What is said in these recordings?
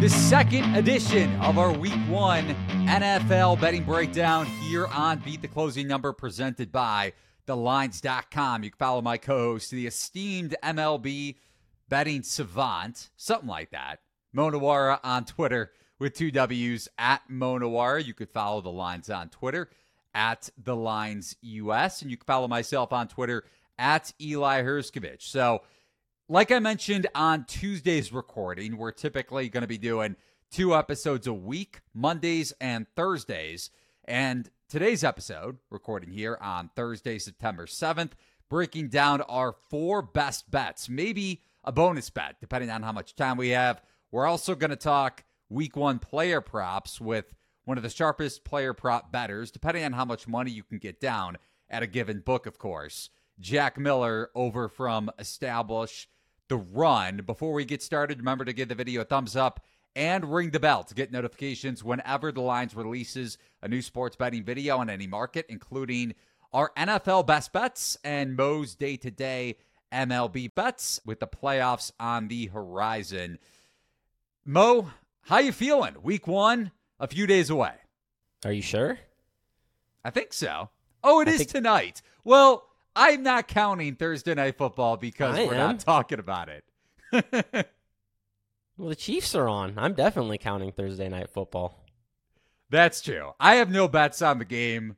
the second edition of our Week One NFL betting breakdown here on Beat the Closing Number, presented by TheLines.com. You can follow my co-host, the esteemed MLB betting savant, something like that, Mo Nuwwarah on Twitter with two W's at Mo Nuwwarah. You could follow the lines on Twitter at the lines US, and you can follow myself on Twitter at Eli Hershkovich. So like I mentioned on Tuesday's recording, we're typically going to be doing two episodes a week, Mondays and Thursdays. And today's episode, recording here on Thursday, September 7th, breaking down our four best bets, maybe a bonus bet, depending on how much time we have. We're also going to talk week one player props with one of the sharpest player prop betters, depending on how much money you can get down at a given book, of course. Jack Miller over from Establish the run. Before we get started, remember to give the video a thumbs up and ring the bell to get notifications whenever the Lines releases a new sports betting video on any market, including our NFL best bets and Mo's day to day MLB bets with the playoffs on the horizon. Mo, how you feeling? Week one, a few days away. Are you sure? I think so. Oh, it I is think- tonight. Well, I'm not counting Thursday night football because I we're am. not talking about it. well, the Chiefs are on. I'm definitely counting Thursday night football. That's true. I have no bets on the game.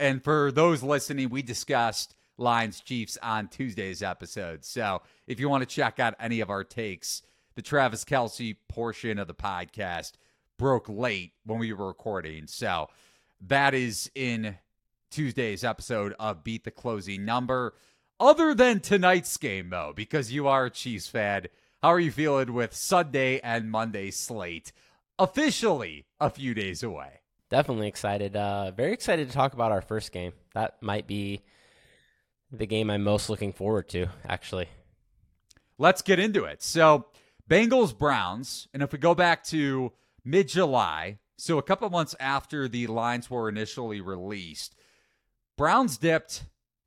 And for those listening, we discussed Lions Chiefs on Tuesday's episode. So if you want to check out any of our takes, the Travis Kelce portion of the podcast broke late when we were recording. So that is in Tuesday's episode of Beat the Closing Number. Other than tonight's game, though, because you are a Chiefs fan, how are you feeling with Sunday and Monday slate officially a few days away? Definitely excited. Uh, very excited to talk about our first game. That might be the game I'm most looking forward to, actually. Let's get into it. So, Bengals Browns, and if we go back to mid July, so a couple months after the lines were initially released, Browns dipped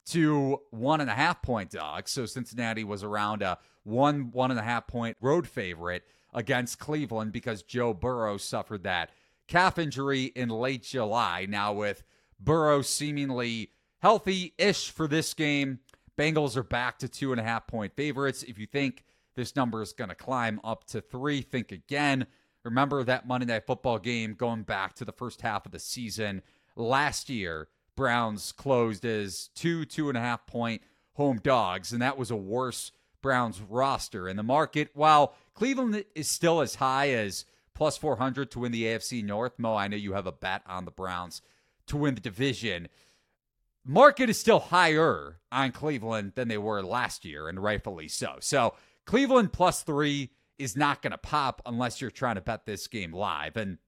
to one and a half point dogs. So Cincinnati was around a one, one and a half point road favorite against Cleveland because Joe Burrow suffered that calf injury in late July. Now, with Burrow seemingly healthy ish for this game, Bengals are back to two and a half point favorites. If you think this number is going to climb up to three, think again. Remember that Monday Night Football game going back to the first half of the season last year Browns closed as two, two and a half point home dogs, and that was a worse Browns roster in the market. While Cleveland is still as high as plus 400 to win the AFC North, Mo, I know you have a bet on the Browns to win the division. Market is still higher on Cleveland than they were last year, and rightfully so. So Cleveland plus three is not going to pop unless you're trying to bet this game live. And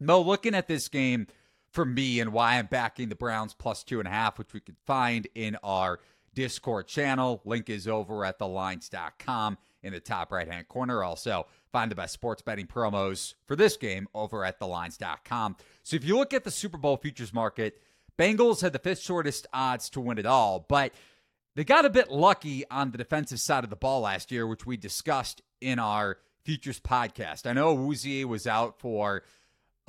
Mo, looking at this game, for me and why I'm backing the Browns plus two and a half, which we can find in our Discord channel. Link is over at thelines.com in the top right hand corner. Also, find the best sports betting promos for this game over at thelines.com. So if you look at the Super Bowl futures market, Bengals had the fifth shortest odds to win it all, but they got a bit lucky on the defensive side of the ball last year, which we discussed in our futures podcast. I know Awuzie was out for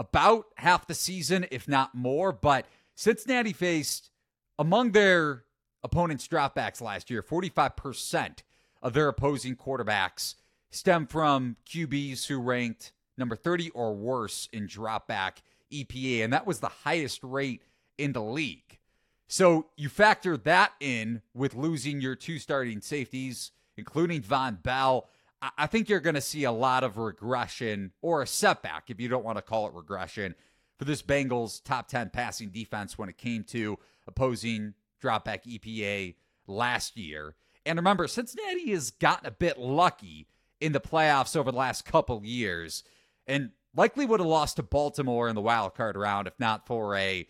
about half the season, if not more. But Cincinnati faced among their opponents' dropbacks last year, 45% of their opposing quarterbacks stem from QBs who ranked number 30 or worse in dropback EPA, and that was the highest rate in the league. So you factor that in with losing your two starting safeties, including Vonn Bell I think you're going to see a lot of regression or a setback, if you don't want to call it regression, for this Bengals top 10 passing defense when it came to opposing dropback EPA last year. And remember, Cincinnati has gotten a bit lucky in the playoffs over the last couple years and likely would have lost to Baltimore in the wild card round if not for a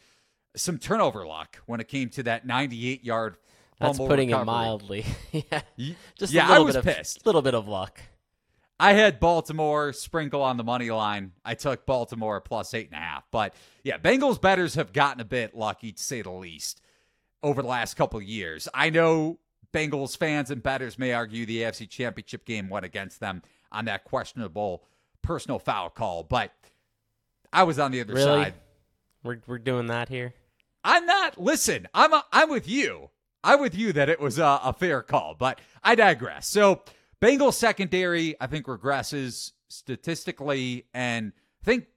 some turnover luck when it came to that 98 yard that's putting recovery. it mildly. yeah, just yeah, a little I was bit pissed. A little bit of luck. I had Baltimore sprinkle on the money line. I took Baltimore plus eight and a half. But yeah, Bengals betters have gotten a bit lucky to say the least over the last couple years. I know Bengals fans and betters may argue the AFC Championship game went against them on that questionable personal foul call, but I was on the other Really? side. We're we're doing that here. I'm not. Listen, I'm a, I'm with you. I'm with you that it was a, a fair call, but I digress. So Bengals secondary, I think regresses statistically, and I think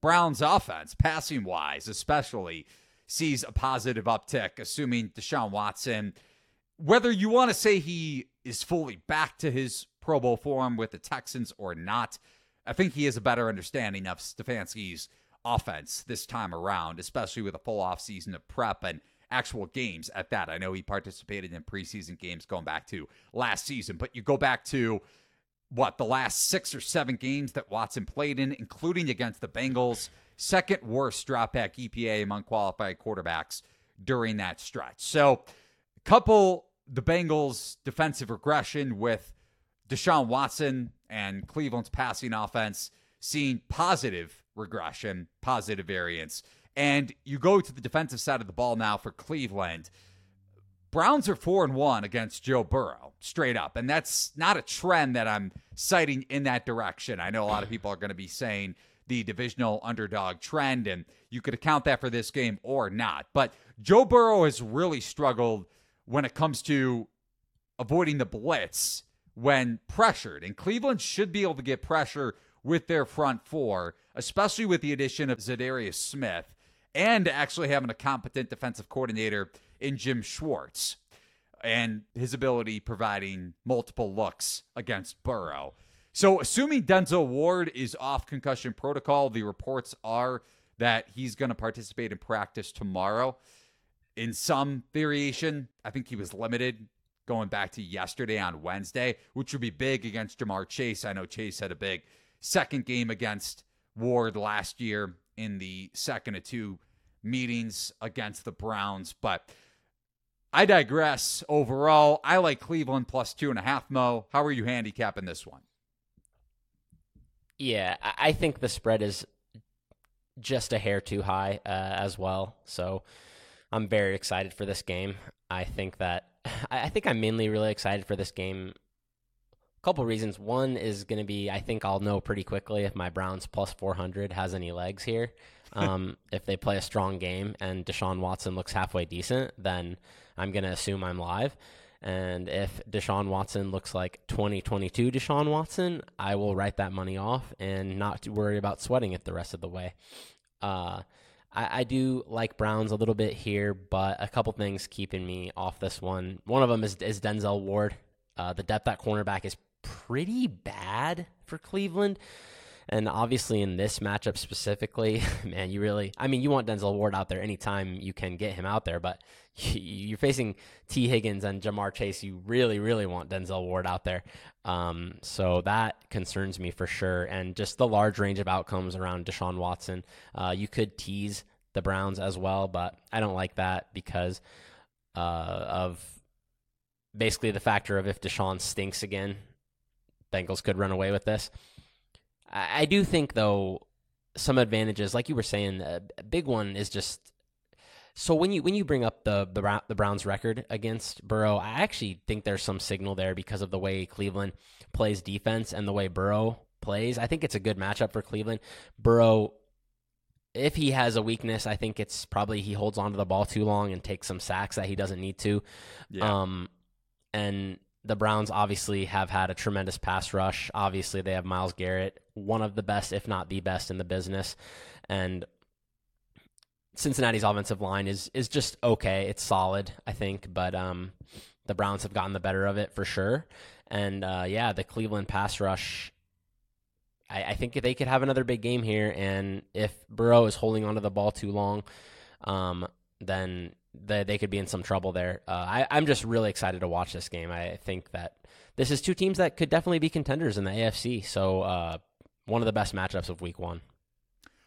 Browns offense, passing wise, especially, sees a positive uptick, assuming Deshaun Watson. Whether you want to say he is fully back to his Pro Bowl form with the Texans or not, I think he has a better understanding of Stefanski's offense this time around, especially with a full offseason of prep and actual games at that. I know he participated in preseason games going back to last season, but you go back to what the last six or seven games that Watson played in, including against the Bengals, second worst dropback EPA among qualified quarterbacks during that stretch. So, couple the Bengals' defensive regression with Deshaun Watson and Cleveland's passing offense seeing positive regression, positive variance. And you go to the defensive side of the ball now for Cleveland. Browns are four and one against Joe Burrow, straight up. And that's not a trend that I'm citing in that direction. I know a lot of people are going to be saying the divisional underdog trend, and you could account that for this game or not. But Joe Burrow has really struggled when it comes to avoiding the blitz when pressured. And Cleveland should be able to get pressure with their front four, especially with the addition of Za'Darius Smith and actually having a competent defensive coordinator in Jim Schwartz and his ability providing multiple looks against Burrow. So, assuming Denzel Ward is off concussion protocol, the reports are that he's going to participate in practice tomorrow in some variation. I think he was limited going back to yesterday on Wednesday, which would be big against Ja'Marr Chase. I know Chase had a big second game against Ward last year in the second of two meetings against the Browns, but I digress. Overall, I like Cleveland plus two and a half. Mo, how are you handicapping this one? Yeah, I think the spread is just a hair too high uh, as well. So I'm very excited for this game. I think that I think I'm mainly really excited for this game. Couple reasons. One is going to be I think I'll know pretty quickly if my Browns plus 400 has any legs here. Um, if they play a strong game and Deshaun Watson looks halfway decent, then I'm going to assume I'm live. And if Deshaun Watson looks like 2022 Deshaun Watson, I will write that money off and not to worry about sweating it the rest of the way. Uh, I, I do like Browns a little bit here, but a couple things keeping me off this one. One of them is, is Denzel Ward. Uh, the depth at cornerback is pretty bad for Cleveland. And obviously, in this matchup specifically, man, you really, I mean, you want Denzel Ward out there anytime you can get him out there, but you're facing Tee Higgins and Ja'Marr Chase. You really, really want Denzel Ward out there. Um, so that concerns me for sure. And just the large range of outcomes around Deshaun Watson. Uh, you could tease the Browns as well, but I don't like that because uh, of basically the factor of if Deshaun stinks again, Bengals could run away with this. I, I do think though some advantages, like you were saying, a, a big one is just so when you when you bring up the the, the Browns record against Burrow, I actually think there's some signal there because of the way Cleveland plays defense and the way Burrow plays. I think it's a good matchup for Cleveland. Burrow if he has a weakness, I think it's probably he holds onto the ball too long and takes some sacks that he doesn't need to. Yeah. Um, and the Browns obviously have had a tremendous pass rush. Obviously, they have Myles Garrett, one of the best, if not the best, in the business. And Cincinnati's offensive line is is just okay. It's solid, I think, but um, the Browns have gotten the better of it for sure. And uh, yeah, the Cleveland pass rush. I, I think they could have another big game here, and if Burrow is holding onto the ball too long, um, then they, they could be in some trouble there. Uh, I, I'm just really excited to watch this game. I think that this is two teams that could definitely be contenders in the AFC. So uh, one of the best matchups of Week One.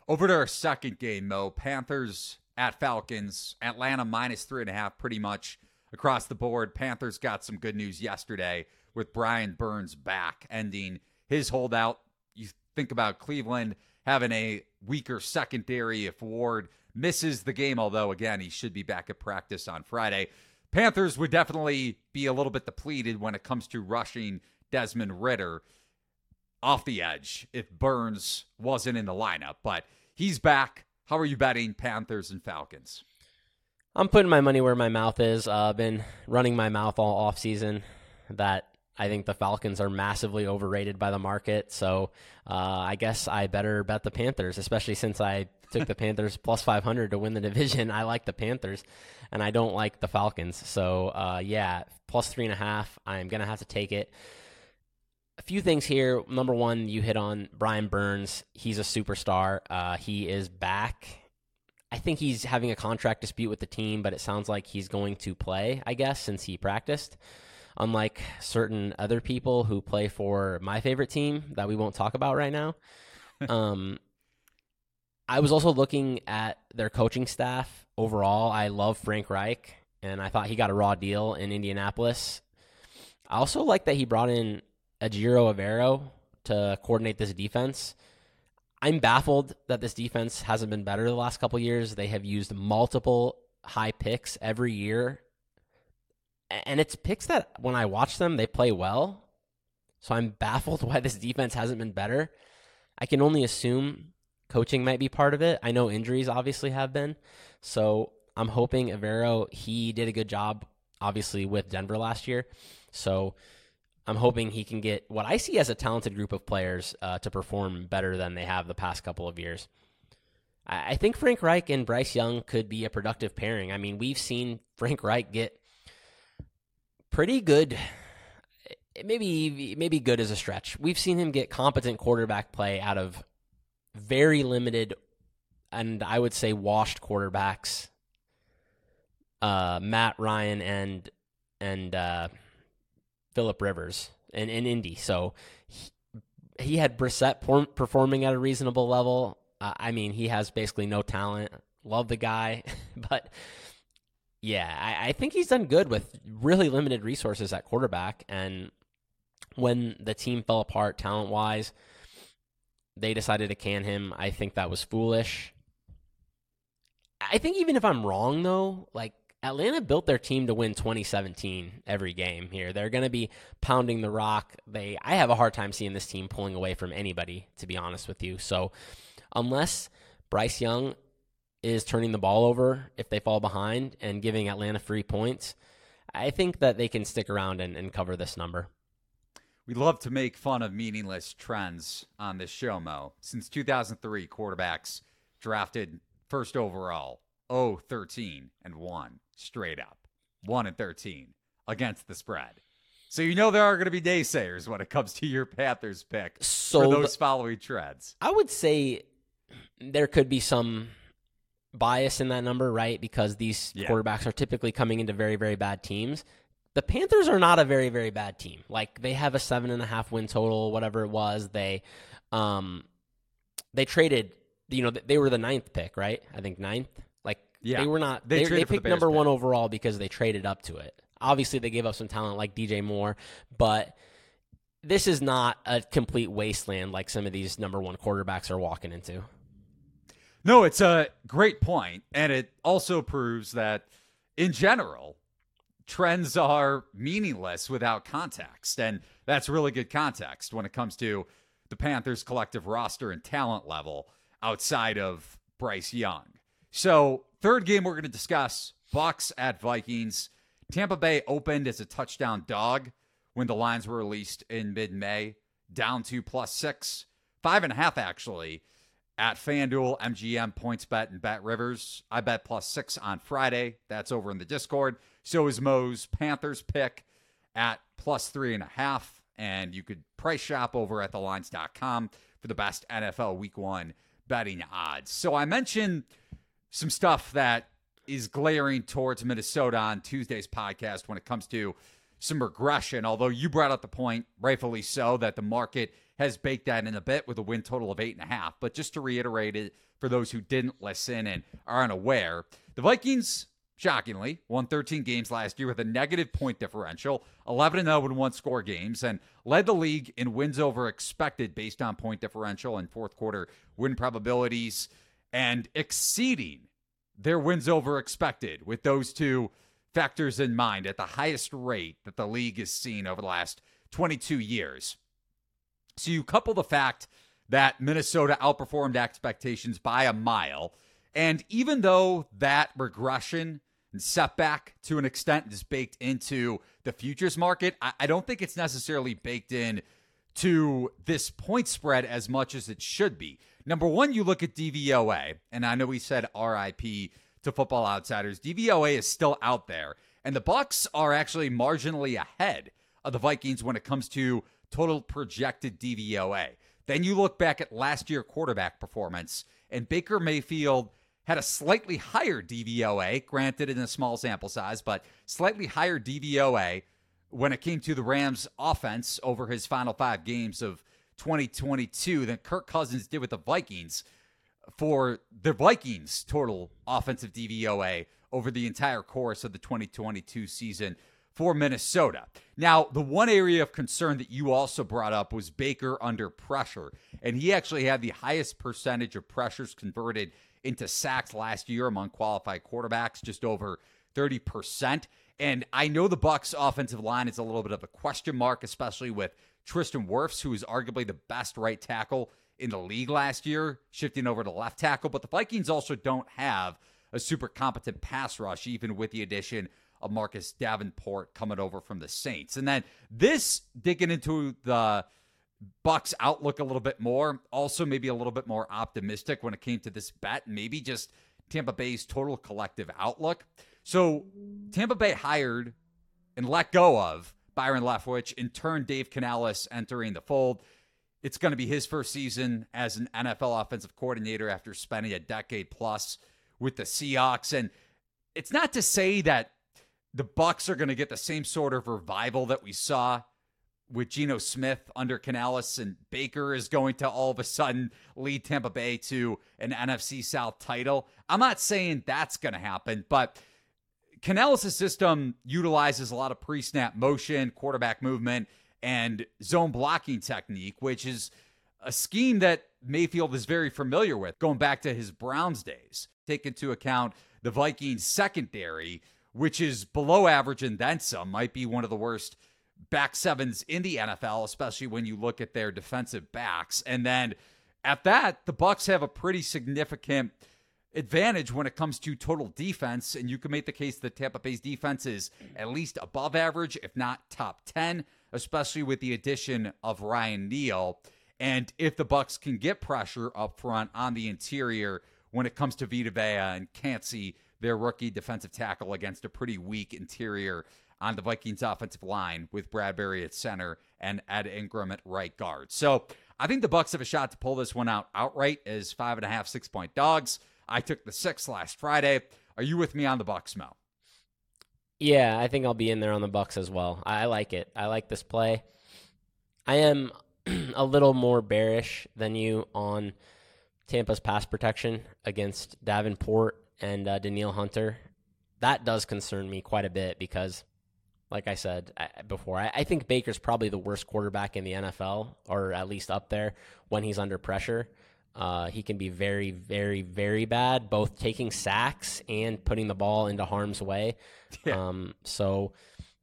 Over to our second game, Mo. Panthers at Falcons. Atlanta minus three and a half, pretty much across the board. Panthers got some good news yesterday with Brian Burns back, ending his holdout. You think about Cleveland having a weaker secondary if Ward misses the game, although, again, he should be back at practice on Friday. Panthers would definitely be a little bit depleted when it comes to rushing Desmond Ridder. off the edge if Burns wasn't in the lineup, but he's back. How are you betting Panthers and Falcons? I'm putting my money where my mouth is. Uh, I've been running my mouth all off season that I think the Falcons are massively overrated by the market. So uh, I guess I better bet the Panthers, especially since I took the Panthers plus 500 to win the division. I like the Panthers, and I don't like the Falcons. So uh, yeah, plus three and a half. I'm gonna have to take it. A few things here. Number one, you hit on Brian Burns. He's a superstar. Uh, he is back. I think he's having a contract dispute with the team, but it sounds like he's going to play, I guess, since he practiced unlike certain other people who play for my favorite team that we won't talk about right now. um, I was also looking at their coaching staff overall. I love Frank Reich, and I thought he got a raw deal in Indianapolis. I also like that he brought in Ejiro Evero to coordinate this defense. I'm baffled that this defense hasn't been better the last couple years. They have used multiple high picks every year and it's picks that when I watch them, they play well. So I'm baffled why this defense hasn't been better. I can only assume coaching might be part of it. I know injuries obviously have been. So I'm hoping Evero, he did a good job, obviously, with Denver last year. So I'm hoping he can get what I see as a talented group of players uh, to perform better than they have the past couple of years. I think Frank Reich and Bryce Young could be a productive pairing. I mean, we've seen Frank Reich get pretty good. Maybe maybe good as a stretch. We've seen him get competent quarterback play out of very limited and I would say washed quarterbacks. Uh, Matt Ryan and and uh, Philip Rivers in, in Indy. So he, he had Brissett performing at a reasonable level. Uh, I mean, he has basically no talent. Love the guy, but yeah, I, I think he's done good with really limited resources at quarterback. And when the team fell apart talent wise, they decided to can him. I think that was foolish. I think even if I'm wrong, though, like Atlanta built their team to win 2017 every game here. They're going to be pounding the rock. They I have a hard time seeing this team pulling away from anybody to be honest with you. So unless Bryce Young is turning the ball over if they fall behind and giving Atlanta free points, I think that they can stick around and, and cover this number. We love to make fun of meaningless trends on this show, Mo. Since 2003, quarterbacks drafted first overall 0 13 and 1 straight up. 1 and 13 against the spread. So you know there are going to be naysayers when it comes to your Panthers pick so for those following trends. I would say there could be some bias in that number, right? Because these yeah. quarterbacks are typically coming into very, very bad teams. The Panthers are not a very, very bad team. Like they have a seven and a half win total, whatever it was. They, um, they traded. You know, they were the ninth pick, right? I think ninth. Like yeah. they were not. They, they, they picked the number pick. one overall because they traded up to it. Obviously, they gave up some talent like DJ Moore, but this is not a complete wasteland like some of these number one quarterbacks are walking into. No, it's a great point, and it also proves that in general, trends are meaningless without context, and that's really good context when it comes to the Panthers' collective roster and talent level outside of Bryce Young. So, third game we're going to discuss: Bucs at Vikings. Tampa Bay opened as a touchdown dog when the lines were released in mid-May, down to plus six, five and a half actually at FanDuel, MGM, PointsBet, and BetRivers. I bet plus six on Friday. That's over in the Discord. So is Mo's Panthers pick at plus three and a half. And you could price shop over at thelines.com for the best NFL week one betting odds. So I mentioned some stuff that is glaring towards Minnesota on Tuesday's podcast when it comes to some regression, although you brought up the point, rightfully so, that the market – has baked that in a bit with a win total of eight and a half. But just to reiterate it for those who didn't listen and are unaware, the Vikings shockingly, won 13 games last year with a negative point differential, 11 0 in one score games, and led the league in wins over expected based on point differential and fourth quarter win probabilities, and exceeding their wins over expected with those two factors in mind at the highest rate that the league has seen over the last 22 years. So you couple the fact that Minnesota outperformed expectations by a mile. And even though that regression and setback to an extent is baked into the futures market, I, I don't think it's necessarily baked in to this point spread as much as it should be. Number one, you look at DVOA, and I know we said RIP to Football Outsiders. DVOA is still out there, and the Bucs are actually marginally ahead of the Vikings when it comes to total projected DVOA. Then you look back at last year quarterback performance, and Baker Mayfield had a slightly higher DVOA, granted in a small sample size, but slightly higher DVOA when it came to the Rams offense over his final five games of 2022 than Kirk Cousins did with the Vikings for the Vikings total offensive DVOA over the entire course of the 2022 season for Minnesota. Now, the one area of concern that you also brought up was Baker under pressure, and he actually had the highest percentage of pressures converted into sacks last year among qualified quarterbacks, just over 30%. And I know the Bucs offensive line is a little bit of a question mark, especially with Tristan Wirfs, who is arguably the best right tackle in the league last year, shifting over to left tackle. But the Vikings also don't have a super competent pass rush, even with the addition of Marcus Davenport coming over from the Saints. And then this digging into the Bucs outlook a little bit more, also maybe a little bit more optimistic when it came to this bet, maybe just Tampa Bay's total collective outlook. So Tampa Bay hired and let go of Byron Leftwich, in turn Dave Canales entering the fold. It's going to be his first season as an NFL offensive coordinator after spending a decade plus with the Seahawks and it's not to say that the Bucs are going to get the same sort of revival that we saw with Geno Smith under Canales and Baker is going to all of a sudden lead Tampa Bay to an NFC South title. I'm not saying that's going to happen, but Canales' system utilizes a lot of pre-snap motion, quarterback movement, and zone blocking technique, which is a scheme that Mayfield is very familiar with, going back to his Browns days. Take into account the Vikings secondary which is below average and then some, might be one of the worst back sevens in the NFL, especially when you look at their defensive backs. And then at that, the Bucs have a pretty significant advantage when it comes to total defense, and you can make the case that Tampa Bay's defense is at least above average, if not top 10, especially with the addition of Ryan Neal. And if the Bucs can get pressure up front on the interior when it comes to Vita Vea and Kancey their rookie defensive tackle against a pretty weak interior on the Vikings offensive line with Bradbury at center and Ed Ingram at right guard. So I think the Bucs have a shot to pull this one out outright as five and a half, six point dogs. I took the six last Friday. Are you with me on the Bucs, Mel? Yeah, I think I'll be in there on the Bucs as well. I like it. I like this play. I am a little more bearish than you on Tampa's pass protection against Davenport and uh, Danielle Hunter, that does concern me quite a bit because, like I said before, I, I think Baker's probably the worst quarterback in the NFL, or at least up there when he's under pressure. Uh, he can be very, very, very bad, both taking sacks and putting the ball into harm's way. Yeah. Um, so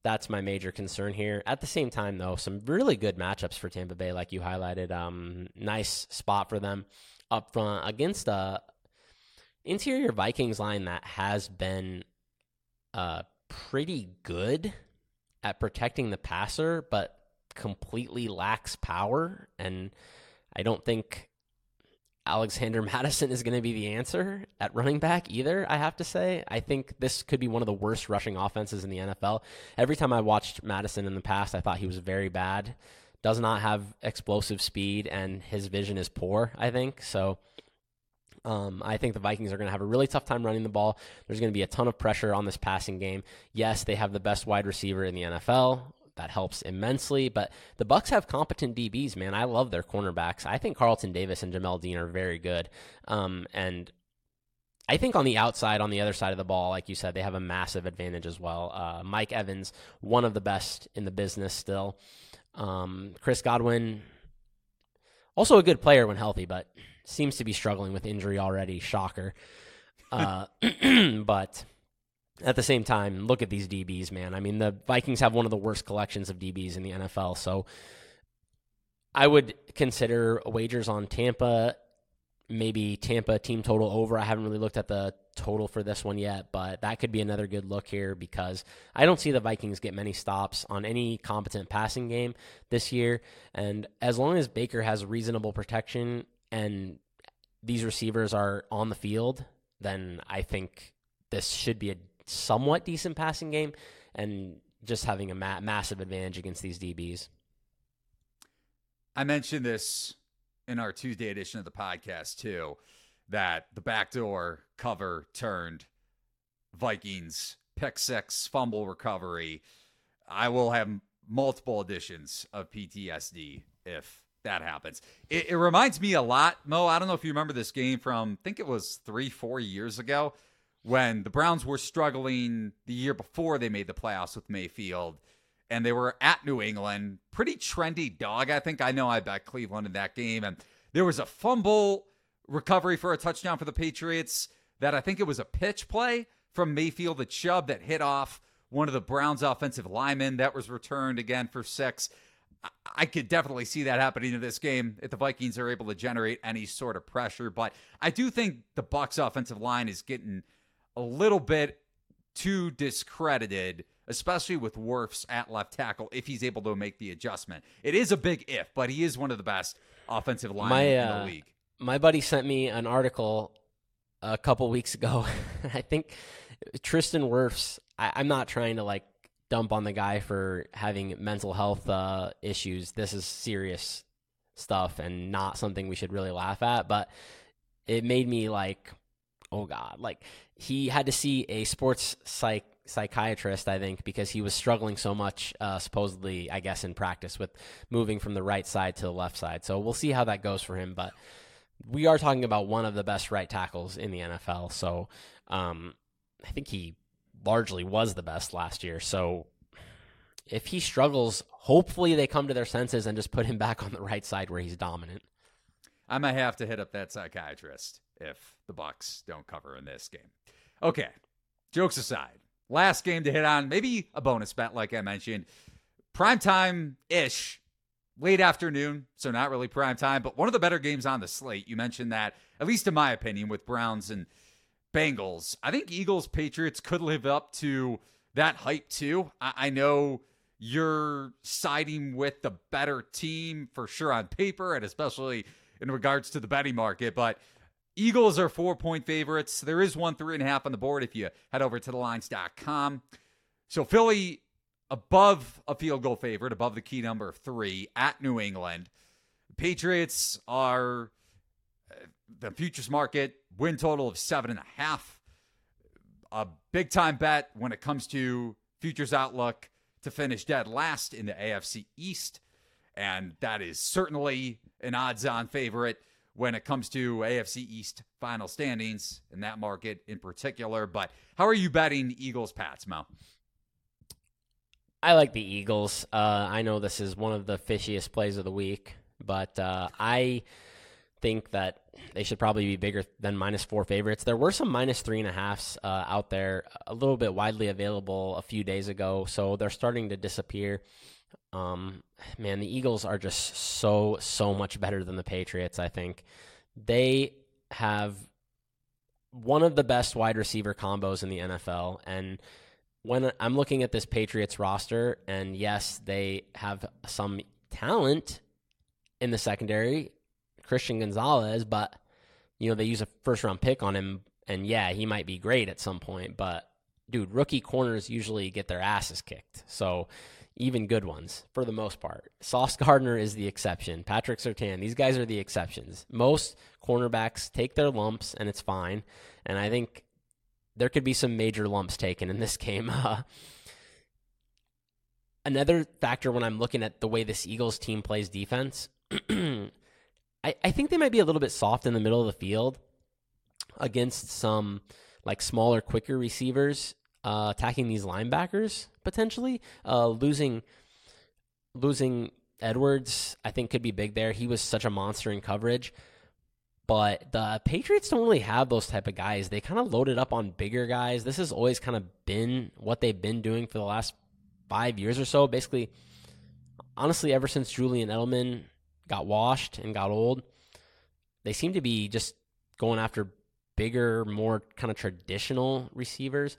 that's my major concern here. At the same time, though, some really good matchups for Tampa Bay, like you highlighted. Um, nice spot for them up front against a, interior Vikings line that has been uh, pretty good at protecting the passer, but completely lacks power. And I don't think Alexander Mattison is going to be the answer at running back either, I have to say. I think this could be one of the worst rushing offenses in the NFL. Every time I watched Mattison in the past, I thought he was very bad. Does not have explosive speed, and his vision is poor, I think. So um, I think the Vikings are going to have a really tough time running the ball. There's going to be a ton of pressure on this passing game. Yes, they have the best wide receiver in the NFL. That helps immensely, but the Bucs have competent DBs, man. I love their cornerbacks. I think Carlton Davis and Jamel Dean are very good. Um, and I think on the outside, on the other side of the ball, like you said, they have a massive advantage as well. Uh, Mike Evans, one of the best in the business still. Um, Chris Godwin, also a good player when healthy, but seems to be struggling with injury already. Shocker. Uh, but at the same time, look at these DBs, man. I mean, the Vikings have one of the worst collections of DBs in the NFL. So I would consider wagers on Tampa, maybe Tampa team total over. I haven't really looked at the total for this one yet, but that could be another good look here because I don't see the Vikings get many stops on any competent passing game this year. And as long as Baker has reasonable protection and these receivers are on the field, then I think this should be a somewhat decent passing game and just having a ma- massive advantage against these DBs. I mentioned this in our Tuesday edition of the podcast too, that the backdoor cover turned Vikings pick six fumble recovery. I will have multiple editions of PTSD if that happens. It, it, reminds me a lot, Mo. I don't know if you remember this game from, I think it was three, four years ago when the Browns were struggling the year before they made the playoffs with Mayfield and they were at New England. Pretty trendy dog, I think. I know I bet Cleveland in that game. And there was a fumble recovery for a touchdown for the Patriots that I think it was a pitch play from Mayfield the Chubb that hit off one of the Browns' offensive linemen that was returned again for six. I could definitely see that happening in this game if the Vikings are able to generate any sort of pressure. But I do think the Bucs offensive line is getting a little bit too discredited especially with Wirfs at left tackle if he's able to make the adjustment. It is a big if, but he is one of the best offensive linemen my, uh, in the uh, league. My buddy sent me an article a couple weeks ago. I think Tristan Wirfs. I, am not trying to like dump on the guy for having mental health uh, issues. This is serious stuff and not something we should really laugh at. But it made me like, oh god, like he had to see a sports psych psychiatrist, I think, because he was struggling so much, uh, supposedly, I guess, in practice with moving from the right side to the left side. So we'll see how that goes for him. But we are talking about one of the best right tackles in the NFL. So um, I think he largely was the best last year. So if he struggles, hopefully they come to their senses and just put him back on the right side where he's dominant. I might have to hit up that psychiatrist if the Bucs don't cover in this game. Okay, jokes aside, last game to hit on, maybe a bonus bet, like I mentioned. Prime time ish, late afternoon, so not really prime time, but one of the better games on the slate. You mentioned that, at least in my opinion, with Browns and Bengals. I think Eagles Patriots could live up to that hype too. I, I know you're siding with the better team for sure on paper, and especially in regards to the betting market, but Eagles are four point favorites. There is one three and a half on the board if you head over to the lines.com. So Philly above a field goal favorite, above the key number three at New England. Patriots are uh, the futures market win total of seven and a half. A big time bet when it comes to futures outlook to finish dead last in the AFC East. And that is certainly an odds on favorite when it comes to AFC East final standings in that market in particular. But how are you betting Eagles Pats, Mo? I like the Eagles. Uh, I know this is one of the fishiest plays of the week, but uh, I think that they should probably be bigger than minus four favorites. There were some minus three and a halfs uh, out there, a little bit widely available a few days ago, so they're starting to disappear. Um, man, the Eagles are just so so much better than the Patriots. I think they have one of the best wide receiver combos in the NFL, and when I'm looking at this Patriots roster, and yes, they have some talent in the secondary, Christian Gonzalez, but you know they use a first round pick on him, and yeah, he might be great at some point, but dude, rookie corners usually get their asses kicked, so even good ones for the most part. Sauce Gardner is the exception. Patrick Surtain, these guys are the exceptions. Most cornerbacks take their lumps and it's fine. And I think there could be some major lumps taken in this game. Uh, another factor when I'm looking at the way this Eagles team plays defense, I, I think they might be a little bit soft in the middle of the field against some like smaller, quicker receivers uh, attacking these linebackers potentially. Uh, losing losing Edwards, I think, could be big there. He was such a monster in coverage. But the Patriots don't really have those type of guys. They kind of loaded up on bigger guys. This has always kind of been what they've been doing for the last five years or so. Basically, honestly, ever since Julian Edelman got washed and got old. They seem to be just going after bigger, more kind of traditional receivers.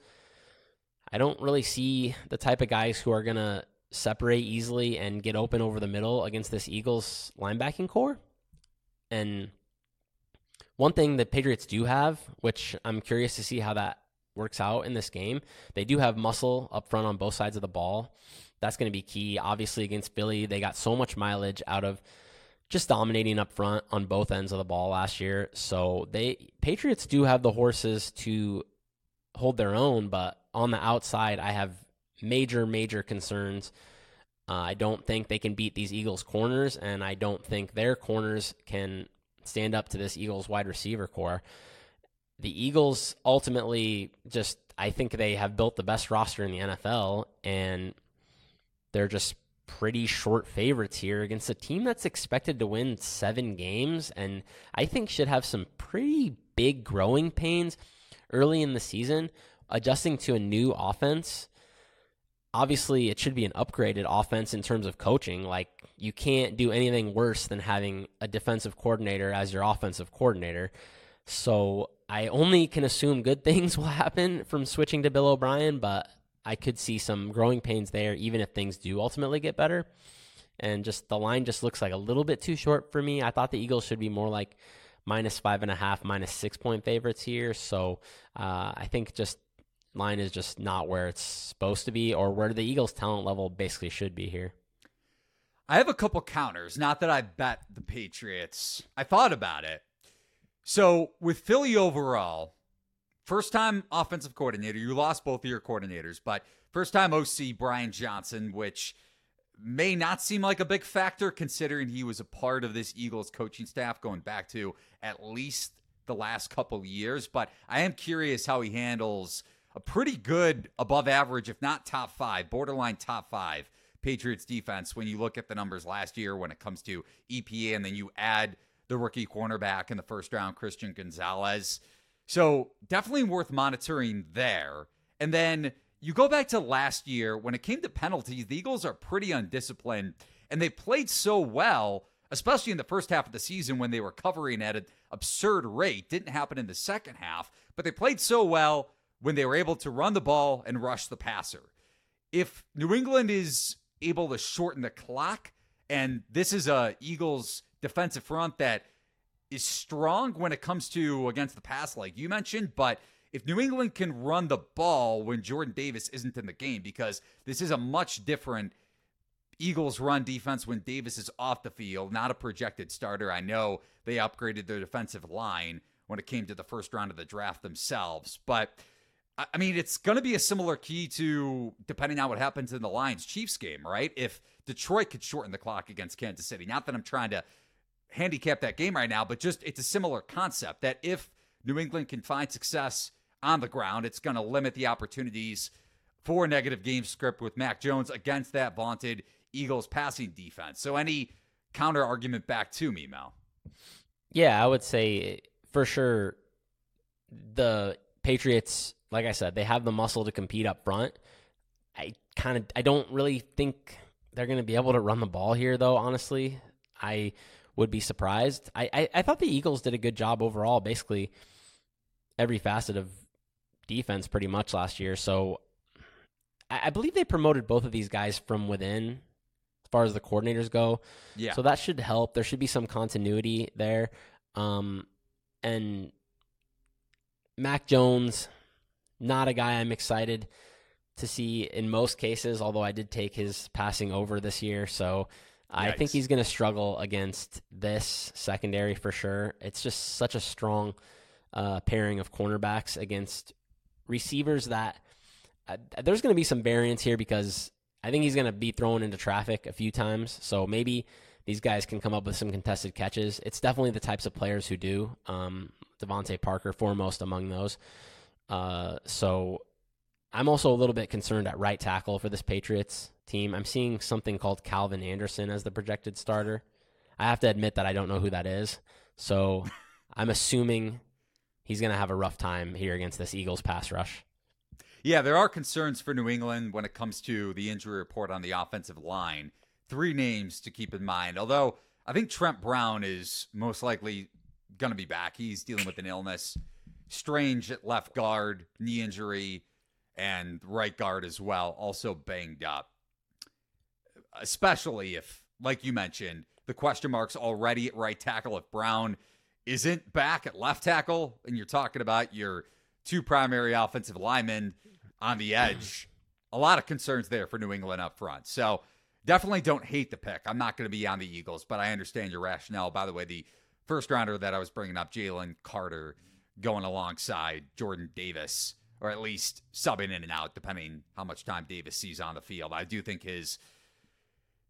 I don't really see the type of guys who are going to separate easily and get open over the middle against this Eagles linebacking core. And one thing that Patriots do have, which I'm curious to see how that works out in this game, they do have muscle up front on both sides of the ball. That's going to be key. Obviously, against Philly, they got so much mileage out of just dominating up front on both ends of the ball last year. So they Patriots do have the horses to hold their own, but on the outside, I have major, major concerns. Uh, I don't think they can beat these Eagles corners, and I don't think their corners can stand up to this Eagles wide receiver core. The Eagles ultimately just, I think they have built the best roster in the NFL, and they're just pretty short favorites here against a team that's expected to win seven games and I think should have some pretty big growing pains early in the season, adjusting to a new offense. Obviously, it should be an upgraded offense in terms of coaching. Like, you can't do anything worse than having a defensive coordinator as your offensive coordinator. So, I only can assume good things will happen from switching to Bill O'Brien, but I could see some growing pains there, even if things do ultimately get better. And just the line just looks like a little bit too short for me. I thought the Eagles should be more like minus five and a half, minus six point favorites here. So uh, I think just line is just not where it's supposed to be or where the Eagles' talent level basically should be here. I have a couple counters. Not that I bet the Patriots. I thought about it. So with Philly overall, First time offensive coordinator. You lost both of your coordinators, but first time OC Brian Johnson, which may not seem like a big factor considering he was a part of this Eagles coaching staff going back to at least the last couple years. But I am curious how he handles a pretty good above average, if not top five, borderline top five Patriots defense when you look at the numbers last year when it comes to EPA and then you add the rookie cornerback in the first round, Christian Gonzalez. So definitely worth monitoring there. And then you go back to last year when it came to penalties, the Eagles are pretty undisciplined and they played so well, especially in the first half of the season when they were covering at an absurd rate. Didn't happen in the second half, but they played so well when they were able to run the ball and rush the passer. If New England is able to shorten the clock, and this is a Eagles defensive front that is strong when it comes to against the pass, like you mentioned, but if New England can run the ball when Jordan Davis isn't in the game, because this is a much different Eagles run defense when Davis is off the field, not a projected starter. I know they upgraded their defensive line when it came to the first round of the draft themselves, but I mean, it's going to be a similar key to depending on what happens in the Lions Chiefs game, right? If Detroit could shorten the clock against Kansas City, not that I'm trying to handicap that game right now, but just it's a similar concept that if New England can find success on the ground, it's going to limit the opportunities for negative game script with Mac Jones against that vaunted Eagles passing defense. So any counter argument back to me, Mel? Yeah, I would say for sure the Patriots, like I said, they have the muscle to compete up front. I kind of I don't really think they're going to be able to run the ball here though, honestly. I would be surprised. I, I, I thought the Eagles did a good job overall, basically every facet of defense pretty much last year. So I, I believe they promoted both of these guys from within as far as the coordinators go. Yeah. So that should help. There should be some continuity there. Um, and Mac Jones, not a guy I'm excited to see in most cases, although I did take his passing over this year. So I think he's going to struggle against this secondary for sure. It's just such a strong uh, pairing of cornerbacks against receivers that uh, there's going to be some variance here because I think he's going to be thrown into traffic a few times. So maybe these guys can come up with some contested catches. It's definitely the types of players who do. Um, DeVante Parker, foremost among those. Uh, so I'm also a little bit concerned at right tackle for this Patriots team. I'm seeing something called Calvin Anderson as the projected starter. I have to admit that I don't know who that is. So I'm assuming he's going to have a rough time here against this Eagles pass rush. Yeah, there are concerns for New England when it comes to the injury report on the offensive line. Three names to keep in mind. Although I think Trent Brown is most likely going to be back. He's dealing with an illness. Strange at left guard, knee injury, and right guard as well, also banged up. Especially if, like you mentioned, the question marks already at right tackle. If Brown isn't back at left tackle, and you're talking about your two primary offensive linemen on the edge, a lot of concerns there for New England up front. So definitely don't hate the pick. I'm not going to be on the Eagles, but I understand your rationale. By the way, the first rounder that I was bringing up, Jalen Carter, going alongside Jordan Davis, or at least subbing in and out, depending how much time Davis sees on the field. I do think his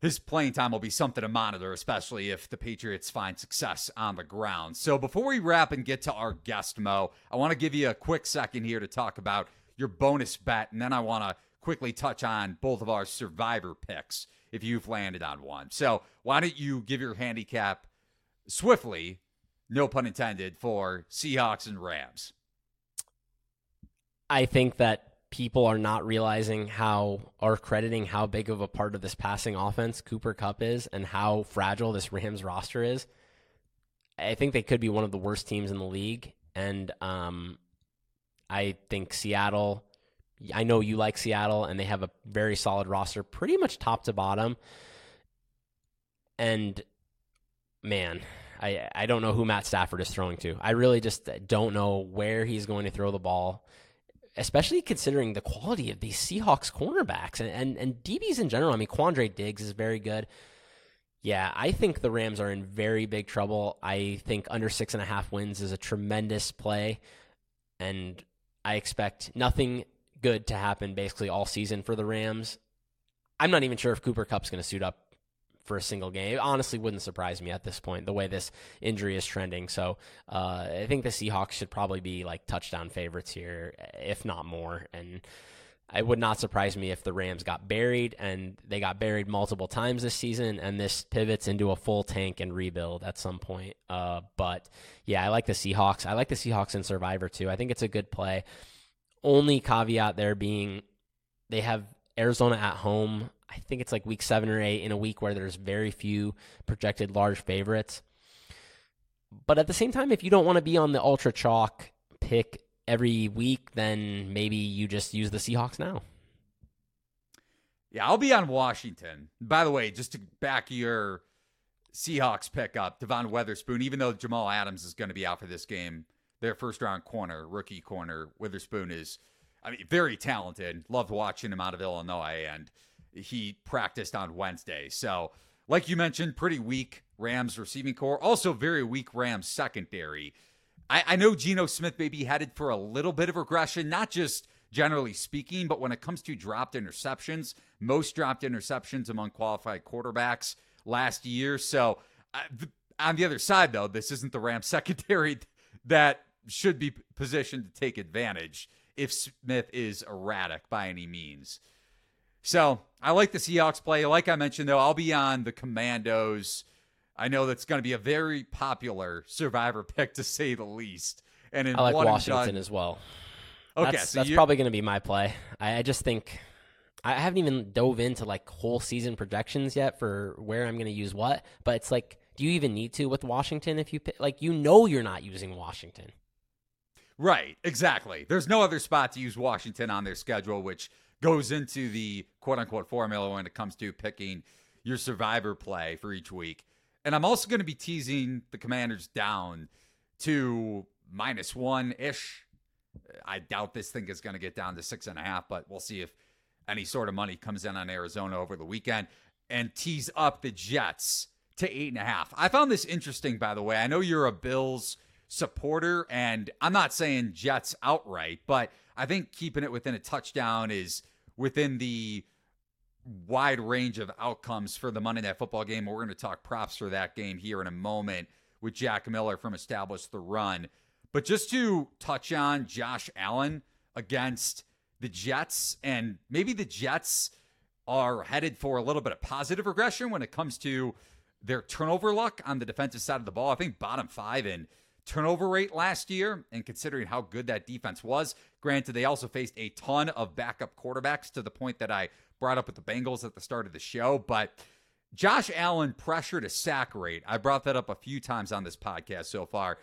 his playing time will be something to monitor, especially if the Patriots find success on the ground. So before we wrap and get to our guest, Mo, I want to give you a quick second here to talk about your bonus bet, and then I want to quickly touch on both of our survivor picks if you've landed on one. So why don't you give your handicap swiftly, no pun intended, for Seahawks and Rams? I think that people are not realizing how or crediting how big of a part of this passing offense Cooper Kupp is and how fragile this Rams roster is. I think they could be one of the worst teams in the league. And um, I think Seattle, I know you like Seattle, and they have a very solid roster, pretty much top to bottom. And man, I, I don't know who Matt Stafford is throwing to. I really just don't know where he's going to throw the ball especially considering the quality of these Seahawks cornerbacks and, and, and DBs in general. I mean, Quandre Diggs is very good. Yeah, I think the Rams are in very big trouble. I think under six and a half wins is a tremendous play, and I expect nothing good to happen basically all season for the Rams. I'm not even sure if Cooper Kupp's going to suit up for a single game. It honestly wouldn't surprise me at this point, the way this injury is trending. So uh, I think the Seahawks should probably be like touchdown favorites here, if not more. And it would not surprise me if the Rams got buried, and they got buried multiple times this season, and this pivots into a full tank and rebuild at some point. Uh, but yeah, I like the Seahawks. I like the Seahawks in Survivor too. I think it's a good play. Only caveat there being they have Arizona at home. I think it's like week seven or eight in a week where there's very few projected large favorites. But at the same time, if you don't want to be on the ultra chalk pick every week, then maybe you just use the Seahawks now. Yeah, I'll be on Washington. By the way, just to back your Seahawks pick up, Devon Witherspoon, even though Jamal Adams is going to be out for this game, their first round corner, rookie corner, Witherspoon is, I mean, very talented. Loved watching him out of Illinois. And he practiced on Wednesday. So, like you mentioned, pretty weak Rams receiving corps. Also, very weak Rams secondary. I, I know Geno Smith may be headed for a little bit of regression, not just generally speaking, but when it comes to dropped interceptions, most dropped interceptions among qualified quarterbacks last year. So, uh, on the other side, though, this isn't the Rams secondary that should be positioned to take advantage if Smith is erratic by any means. So I like the Seahawks play. Like I mentioned, though, I'll be on the Commanders. I know that's going to be a very popular survivor pick to say the least. And in I like Washington done, as well. Okay, that's, so that's probably going to be my play. I, I just think I haven't even dove into like whole season projections yet for where I'm going to use what. But it's like, do you even need to with Washington if you pick, like you know you're not using Washington. Right, exactly. There's no other spot to use Washington on their schedule, which goes into the quote unquote formula when it comes to picking your survivor play for each week. And I'm also going to be teasing the commanders down to minus one ish. I doubt this thing is going to get down to six and a half, but we'll see if any sort of money comes in on Arizona over the weekend and tease up the Jets to eight and a half. I found this interesting, by the way. I know you're a Bills supporter, and I'm not saying Jets outright, but I think keeping it within a touchdown is within the wide range of outcomes for the Monday Night Football game. We're going to talk props for that game here in a moment with Jack Miller from Establish the Run. But just to touch on Josh Allen against the Jets, and maybe the Jets are headed for a little bit of positive regression when it comes to their turnover luck on the defensive side of the ball. I think bottom five in turnover rate last year, and considering how good that defense was, granted, they also faced a ton of backup quarterbacks to the point that I brought up with the Bengals at the start of the show. But Josh Allen pressure to sack rate. I brought that up a few times on this podcast so far.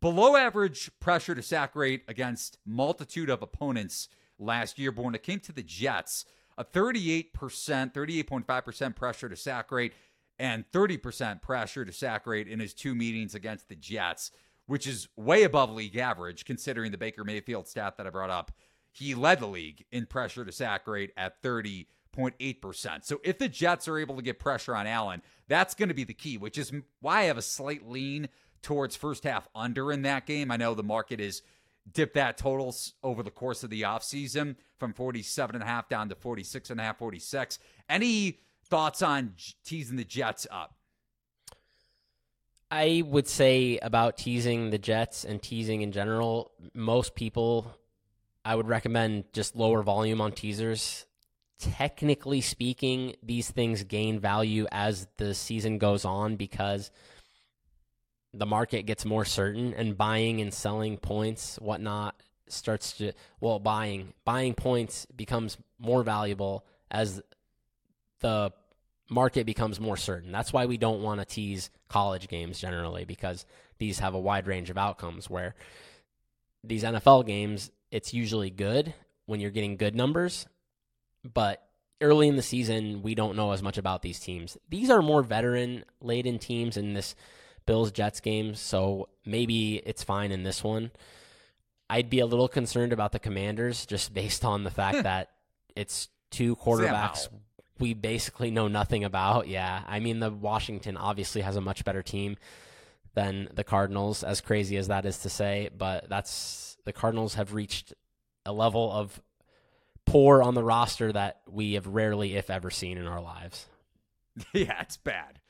Below average pressure to sack rate against multitude of opponents last year, but when it came to the Jets, a 38%, 38.5% pressure to sack rate and 30% pressure to sack rate in his two meetings against the Jets, which is way above league average considering the Baker Mayfield stat that I brought up. He led the league in pressure to sack rate at 30.8%. So if the Jets are able to get pressure on Allen, that's going to be the key, which is why I have a slight lean towards first half under in that game. I know the market is dipped that totals over the course of the offseason from 47 and a half down to 46 and a half, 46. Any thoughts on teasing the Jets up? I would say about teasing the Jets and teasing in general, most people, I would recommend just lower volume on teasers. Technically speaking, these things gain value as the season goes on because the market gets more certain and buying and selling points, whatnot, starts to well, buying buying points becomes more valuable as the market becomes more certain. That's why we don't want to tease college games generally because these have a wide range of outcomes where these NFL games, it's usually good when you're getting good numbers, but early in the season, we don't know as much about these teams. These are more veteran laden teams in this Bills Jets game, so maybe it's fine in this one. I'd be a little concerned about the Commanders just based on the fact that it's two quarterbacks we basically know nothing about. Yeah. I mean, the Washington obviously has a much better team than the Cardinals, as crazy as that is to say, but that's the Cardinals have reached a level of poor on the roster that we have rarely, if ever, seen in our lives. Yeah, it's bad.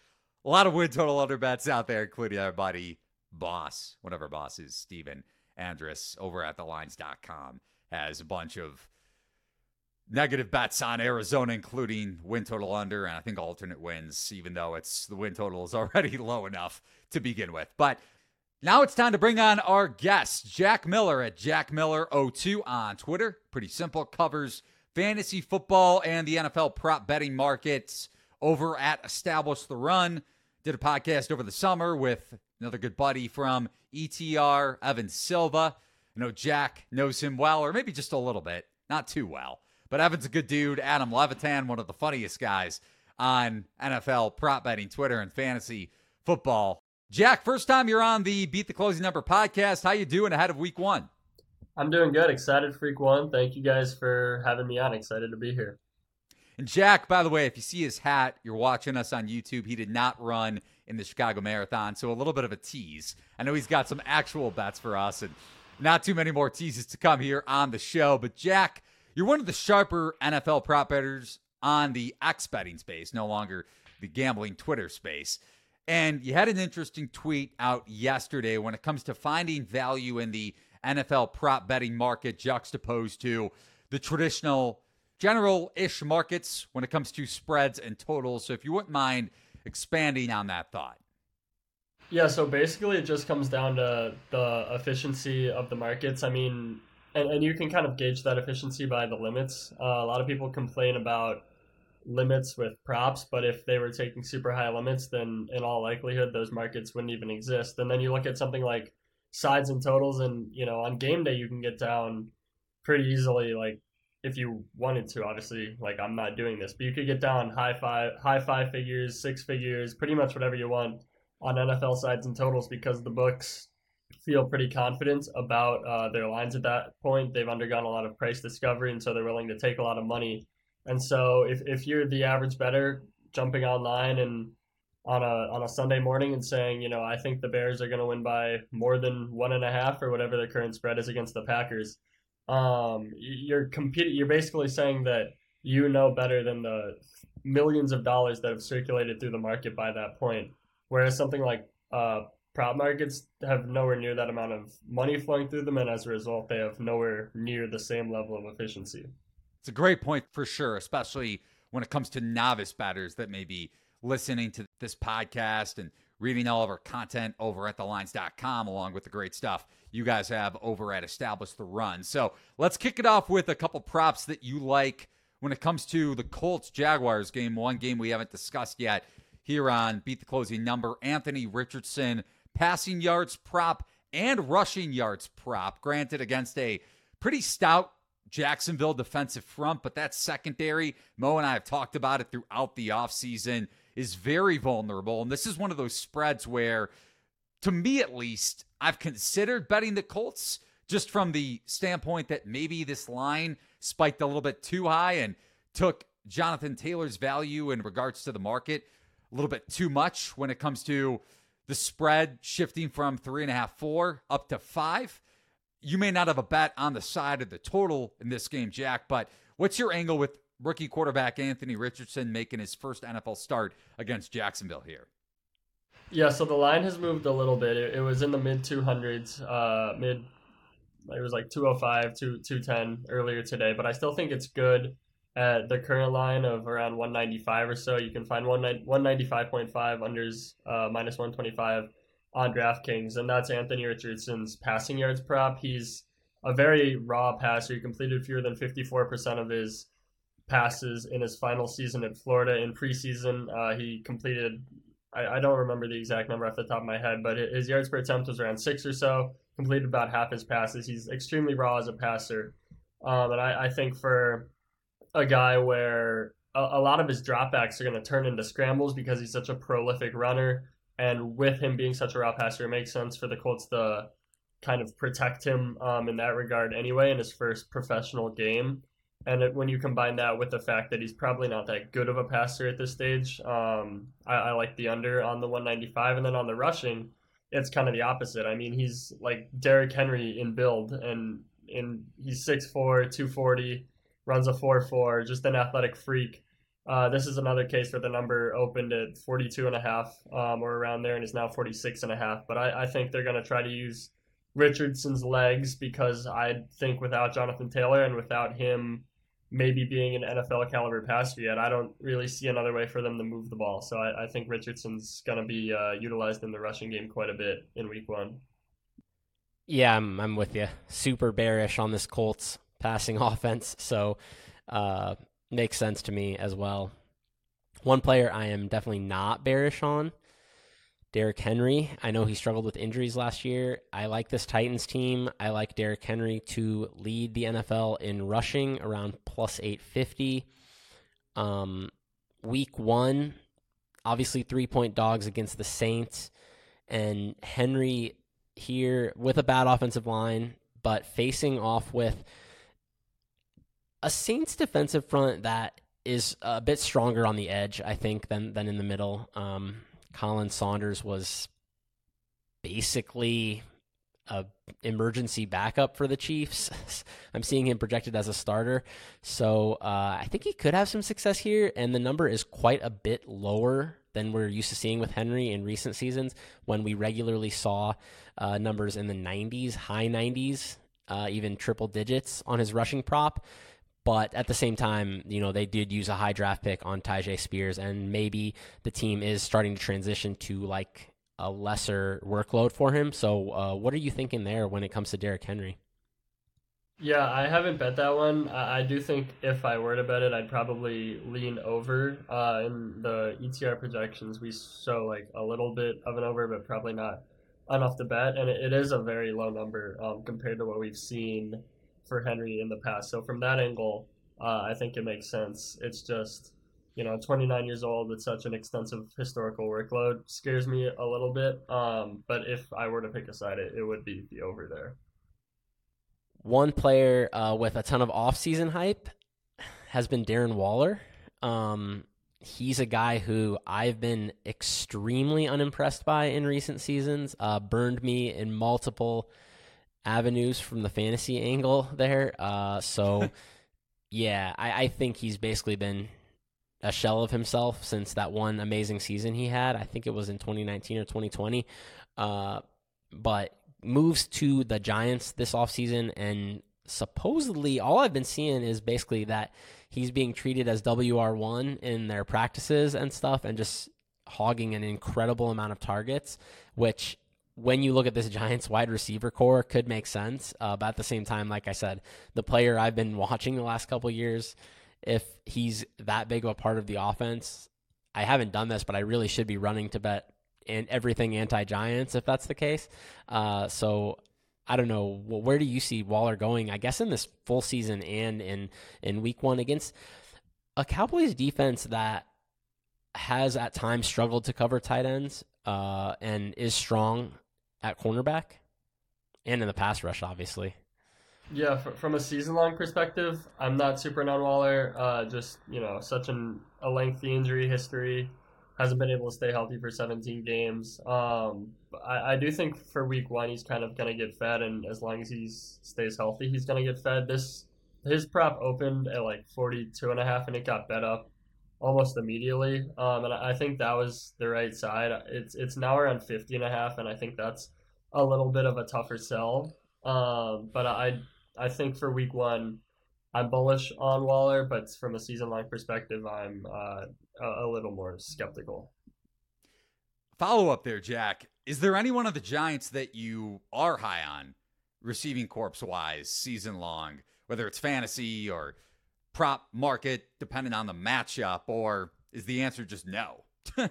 A lot of win total under bets out there, including our buddy Boss, whatever boss is, Steven Andrus over at thelines.com has a bunch of negative bets on Arizona, including win total under, and I think alternate wins, even though it's the win total is already low enough to begin with. But now it's time to bring on our guest, Jack Miller at Jack Miller02 on Twitter. Pretty simple, covers fantasy football and the NFL prop betting markets over at Establish the Run. Did a podcast over the summer with another good buddy from ETR, Evan Silva. I know Jack knows him well, or maybe just a little bit, not too well. But Evan's a good dude. Adam Levitan, one of the funniest guys on NFL prop betting, Twitter, and fantasy football. Jack, first time you're on the Beat the Closing Number podcast. How you doing ahead of week one? I'm doing good. Excited for week one. Thank you guys for having me on. Excited to be here. And Jack, by the way, if you see his hat, you're watching us on YouTube. He did not run in the Chicago Marathon, so a little bit of a tease. I know he's got some actual bets for us, and not too many more teases to come here on the show. But Jack, you're one of the sharper NFL prop bettors on the X betting space, no longer the gambling Twitter space. And you had an interesting tweet out yesterday when it comes to finding value in the NFL prop betting market juxtaposed to the traditional general ish markets when it comes to spreads and totals. So if you wouldn't mind expanding on that thought. Yeah, so basically it just comes down to the efficiency of the markets. I mean, and, and you can kind of gauge that efficiency by the limits. Uh, a lot of people complain about limits with props, but if they were taking super high limits, then in all likelihood those markets wouldn't even exist. And then you look at something like sides and totals, and you know on game day you can get down pretty easily. Like if you wanted to, obviously, like I'm not doing this, but you could get down high five, high five figures, six figures, pretty much whatever you want on NFL sides and totals because the books feel pretty confident about uh, their lines at that point. They've undergone a lot of price discovery, and so they're willing to take a lot of money. And so, if, if you're the average better jumping online and on a on a Sunday morning and saying, you know, I think the Bears are going to win by more than one and a half or whatever the current spread is against the Packers, um, you're competing. You're basically saying that you know better than the millions of dollars that have circulated through the market by that point. Whereas something like uh, prop markets have nowhere near that amount of money flowing through them, and as a result, they have nowhere near the same level of efficiency. It's a great point for sure, especially when it comes to novice batters that may be listening to this podcast and reading all of our content over at thelines.com, along with the great stuff you guys have over at Establish the Run. So let's kick it off with a couple props that you like when it comes to the Colts Jaguars game, one game we haven't discussed yet here on Beat the Closing Number. Anthony Richardson, passing yards prop and rushing yards prop, granted against a pretty stout Jacksonville defensive front, but that secondary, Mo and I have talked about it throughout the offseason, is very vulnerable. And this is one of those spreads where, to me at least, I've considered betting the Colts just from the standpoint that maybe this line spiked a little bit too high and took Jonathan Taylor's value in regards to the market a little bit too much when it comes to the spread shifting from three and a half, four up to five. You may not have a bet on the side of the total in this game, Jack, but what's your angle with rookie quarterback Anthony Richardson making his first NFL start against Jacksonville here? Yeah, so the line has moved a little bit. It, it was in the mid 200s, uh, mid, it was like 205, 2, 210 earlier today, but I still think it's good at the current line of around 195 or so. You can find 195.5 unders uh, minus 125 on DraftKings, and that's Anthony Richardson's passing yards prop. He's a very raw passer. He completed fewer than 54% of his passes in his final season at Florida. In preseason, uh, he completed, I, I, don't remember the exact number off the top of my head, but his yards per attempt was around six or so, completed about half his passes. He's extremely raw as a passer. Um, and I, I think for a guy where a, a lot of his dropbacks are going to turn into scrambles because he's such a prolific runner. And with him being such a raw passer, it makes sense for the Colts to kind of protect him um, in that regard anyway in his first professional game. And it, when you combine that with the fact that he's probably not that good of a passer at this stage, um, I, I, like the under on the 195. And then on the rushing, it's kind of the opposite. I mean, he's like Derrick Henry in build, and in he's 6'4, 240 runs a 4 4, just an athletic freak. Uh, this is another case where the number opened at 42 and a half um, or around there and is now 46 and a half. But I, I think they're going to try to use Richardson's legs because I think without Jonathan Taylor and without him maybe being an NFL caliber passer yet, I don't really see another way for them to move the ball. So I, I think Richardson's going to be uh, utilized in the rushing game quite a bit in week one. Yeah, I'm, I'm with you. Super bearish on this Colts passing offense. So uh, makes sense to me as well. One player I am definitely not bearish on, Derrick Henry. I know he struggled with injuries last year. I like this Titans team. I like Derrick Henry to lead the NFL in rushing around plus 850. Um, week one, obviously three point dogs against the Saints. And Henry here with a bad offensive line, but facing off with a Saints defensive front that is a bit stronger on the edge, I think, than than in the middle. Um, Khalen Saunders was basically a emergency backup for the Chiefs. I'm seeing him projected as a starter, so uh, I think he could have some success here. And the number is quite a bit lower than we're used to seeing with Henry in recent seasons, when we regularly saw uh, numbers in the 90s, high 90s, uh, even triple digits on his rushing prop. But at the same time, you know, they did use a high draft pick on Tyjae Spears, and maybe the team is starting to transition to like a lesser workload for him. So, uh, what are you thinking there when it comes to Derrick Henry? Yeah, I haven't bet that one. I, I do think if I were to bet it, I'd probably lean over. Uh, in the ETR projections, we show like a little bit of an over, but probably not enough to bet. And it, it is a very low number um, compared to what we've seen for Henry in the past. So from that angle, uh, I think it makes sense. It's just, you know, 29 years old with such an extensive historical workload scares me a little bit. Um, but if I were to pick a side, it, it would be the over there. One player uh, with a ton of offseason hype has been Darren Waller. Um, he's a guy who I've been extremely unimpressed by in recent seasons. Uh, burned me in multiple avenues from the fantasy angle there. Uh, so, yeah, I, I, think he's basically been a shell of himself since that one amazing season he had. I think it was in 2019 or 2020. Uh, but moves to the Giants this offseason, and supposedly all I've been seeing is basically that he's being treated as WR1 in their practices and stuff and just hogging an incredible amount of targets, which when you look at this Giants wide receiver corps, could make sense. Uh, but at the same time, like I said, the player I've been watching the last couple years if he's that big of a part of the offense. I haven't done this, but I really should be running to bet and everything anti Giants if that's the case. Uh, so I don't know. where do you see Waller going? I guess in this full season and in in week one against a Cowboys defense that has at times struggled to cover tight ends uh, and is strong at cornerback and in the pass rush, obviously. Yeah, from a season long perspective, I'm not super on Waller. Uh, just you know, such an a lengthy injury history, hasn't been able to stay healthy for 17 games. Um, I, I do think for week one he's kind of gonna get fed, and as long as he stays healthy, he's gonna get fed. This his prop opened at like 42 and a half, and it got bet up almost immediately. Um, and I think that was the right side. It's it's now around 50 and a half, and I think that's a little bit of a tougher sell. Um, but I I think for week one, I'm bullish on Waller, but from a season long perspective, I'm uh, a, a little more skeptical. Follow up there, Jack. Is there anyone of the Giants that you are high on receiving corpse wise season long, whether it's fantasy or prop market, depending on the matchup, or is the answer just no?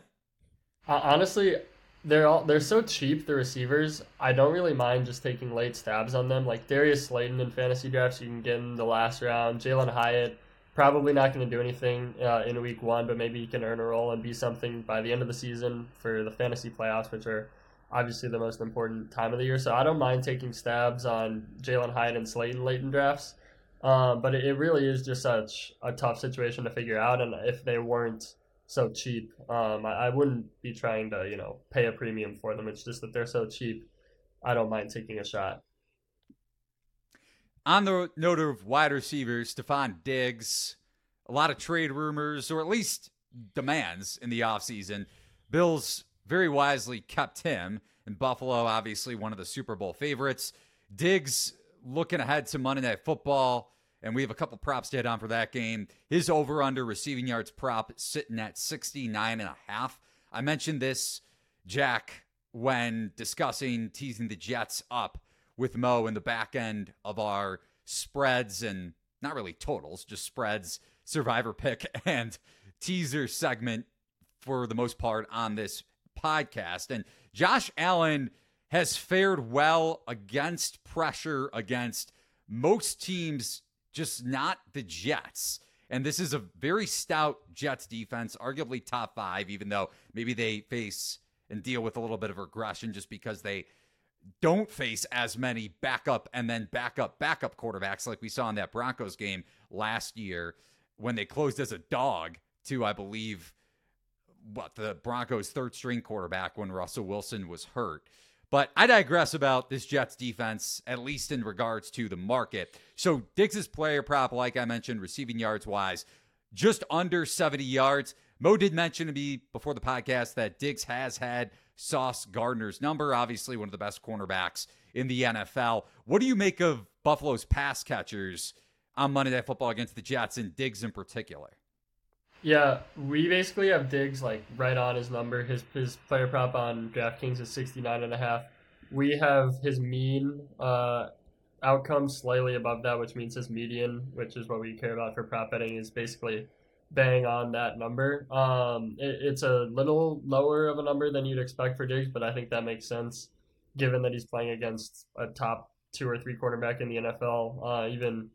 Honestly, they're all they're so cheap the receivers. I don't really mind just taking late stabs on them. Like darius slayton in fantasy drafts you can get in the last round. Jalen hyatt probably not going to do anything uh, in week one but maybe he can earn a role and be something by the end of the season for the fantasy playoffs which are obviously the most important time of the year. So i don't mind taking stabs on Jalen hyatt and slayton late in drafts um, but it really is just such a tough situation to figure out and if they weren't so cheap. Um, I, I, wouldn't be trying to, you know, pay a premium for them. It's just that they're so cheap. I don't mind taking a shot. On the note of wide receivers, Stefon Diggs, a lot of trade rumors, or at least demands in the offseason. Bills very wisely kept him. And Buffalo, obviously, one of the Super Bowl favorites. Diggs looking ahead to Monday Night Football and we have a couple props to hit on for that game. His over under receiving yards prop sitting at 69 and a half. I mentioned this, Jack, when discussing teasing the Jets up with Mo in the back end of our spreads and not really totals, just spreads, survivor pick, and teaser segment for the most part on this podcast. And Josh Allen has fared well against pressure against most teams just not the Jets. And this is a very stout Jets defense, arguably top five, even though maybe they face and deal with a little bit of regression just because they don't face as many backup and then backup backup quarterbacks like we saw in that Broncos game last year when they closed as a dog to, I believe, what the Broncos' third string quarterback when Russell Wilson was hurt. But I digress about this Jets defense, at least in regards to the market. So Diggs' player prop, like I mentioned, receiving yards wise, just under 70 yards. Mo did mention to me before the podcast that Diggs has had Sauce Gardner's number, obviously one of the best cornerbacks in the NFL. What do you make of Buffalo's pass catchers on Monday Night Football against the Jets and Diggs in particular? Yeah, we basically have Diggs like right on his number. His his player prop on DraftKings is 69 and a half. We have his mean uh, outcome slightly above that, which means his median, which is what we care about for prop betting, is basically bang on that number. Um, it, it's a little lower of a number than you'd expect for Diggs, but I think that makes sense given that he's playing against a top two or three quarterback in the NFL, uh, even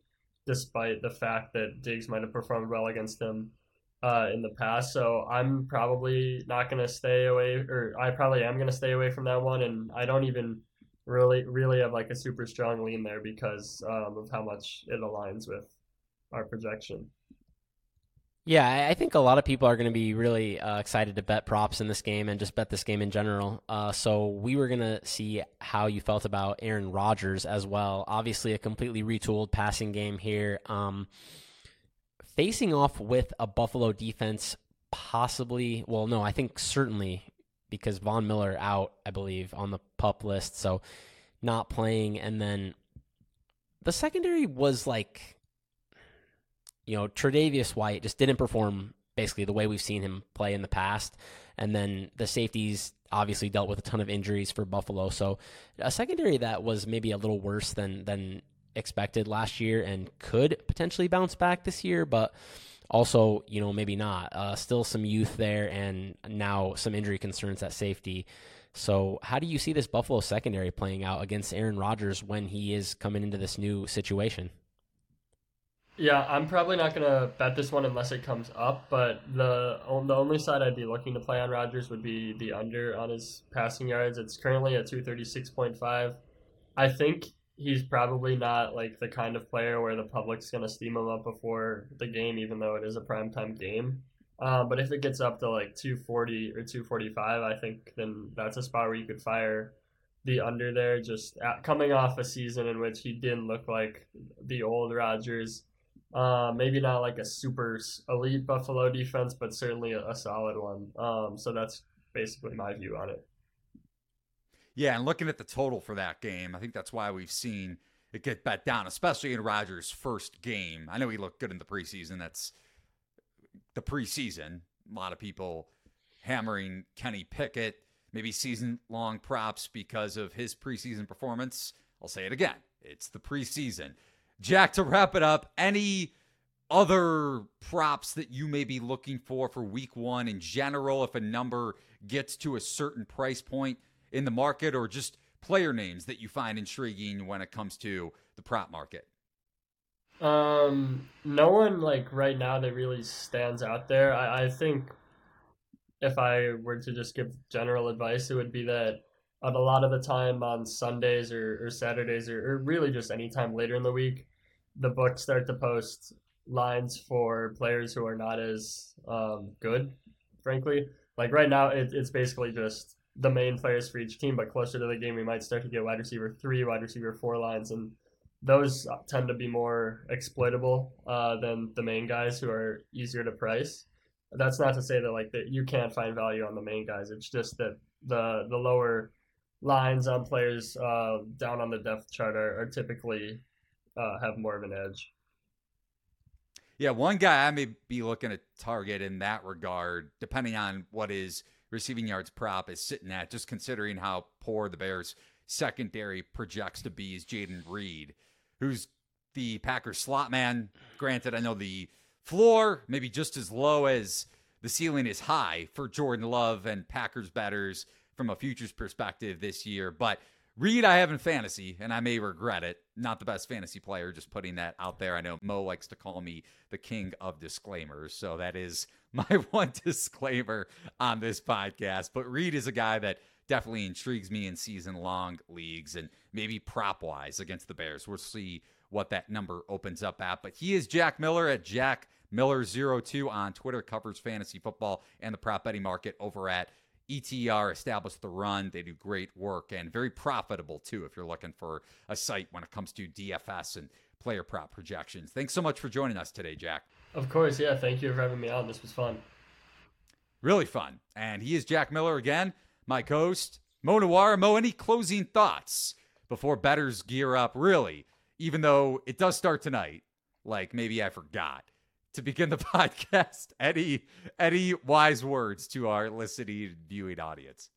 despite the fact that Diggs might have performed well against him uh, in the past. So I'm probably not going to stay away, or I probably am going to stay away from that one. And I don't even really, really have like a super strong lean there because um, of how much it aligns with our projection. Yeah, I think a lot of people are going to be really uh, excited to bet props in this game and just bet this game in general. Uh, so we were going to see how you felt about Aaron Rodgers as well. Obviously, a completely retooled passing game here. Um, facing off with a Buffalo defense, possibly. Well, no, I think certainly because Von Miller out, I believe, on the pup list, so not playing. And then the secondary was like, you know, Tre'Davious White just didn't perform basically the way we've seen him play in the past. And then the safeties obviously dealt with a ton of injuries for Buffalo. So a secondary that was maybe a little worse than than expected last year and could potentially bounce back this year, but also, you know, maybe not. Uh, still some youth there, and now some injury concerns at safety. So, how do you see this Buffalo secondary playing out against Aaron Rodgers when he is coming into this new situation? Yeah, I'm probably not gonna bet this one unless it comes up. But the the only side I'd be looking to play on Rodgers would be the under on his passing yards. It's currently at 236.5. I think he's probably not like the kind of player where the public's gonna steam him up before the game, even though it is a primetime game. Um, but if it gets up to like 240 or 245, I think then that's a spot where you could fire the under there. Just at, coming off a season in which he didn't look like the old Rodgers. Uh, maybe not like a super elite Buffalo defense, but certainly a, a solid one. Um, so that's basically my view on it. Yeah, and looking at the total for that game, I think that's why we've seen it get bet down, especially in Rodgers' first game. I know he looked good in the preseason. That's the preseason. A lot of people hammering Kenny Pickett, maybe season long props because of his preseason performance. I'll say it again. It's the preseason. Jack, to wrap it up, any other props that you may be looking for for week one in general, if a number gets to a certain price point in the market, or just player names that you find intriguing when it comes to the prop market? Um, no one like right now that really stands out there. I, I think if I were to just give general advice, it would be that a lot of the time on Sundays or, or Saturdays or, or really just anytime later in the week, the books start to post lines for players who are not as um, good, frankly. Like right now, it, it's basically just the main players for each team, but closer to the game, we might start to get wide receiver three, wide receiver four lines, and those tend to be more exploitable uh, than the main guys who are easier to price. That's not to say that like that you can't find value on the main guys. It's just that the the lower lines on players uh, down on the depth chart are, are typically uh, have more of an edge. Yeah, one guy I may be looking to target in that regard, depending on what his receiving yards prop is sitting at, just considering how poor the Bears secondary projects to be, is Jayden Reed, who's the Packers slot man. Granted, I know the floor maybe just as low as the ceiling is high for Jordan Love and Packers batters from a futures perspective this year, but Reed, I have in fantasy, and I may regret it. Not the best fantasy player, just putting that out there. I know Mo likes to call me the king of disclaimers, so that is my one disclaimer on this podcast. But Reed is a guy that definitely intrigues me in season long leagues and maybe prop wise against the Bears. We'll see what that number opens up at. But he is Jack Miller at Jack Miller02 on Twitter, covers fantasy football and the prop betting market over at ETR established the run. They do great work and very profitable too if you're looking for a site when it comes to DFS and player prop projections. Thanks so much for joining us today, Jack. Of course, yeah. Thank you for having me on. This was fun. Really fun. And he is Jack Miller again, my host, Mo Nuwwarah. Mo, any closing thoughts before betters gear up? Really, even though it does start tonight, like maybe I forgot to begin the podcast. Any any wise words to our listening viewing audience?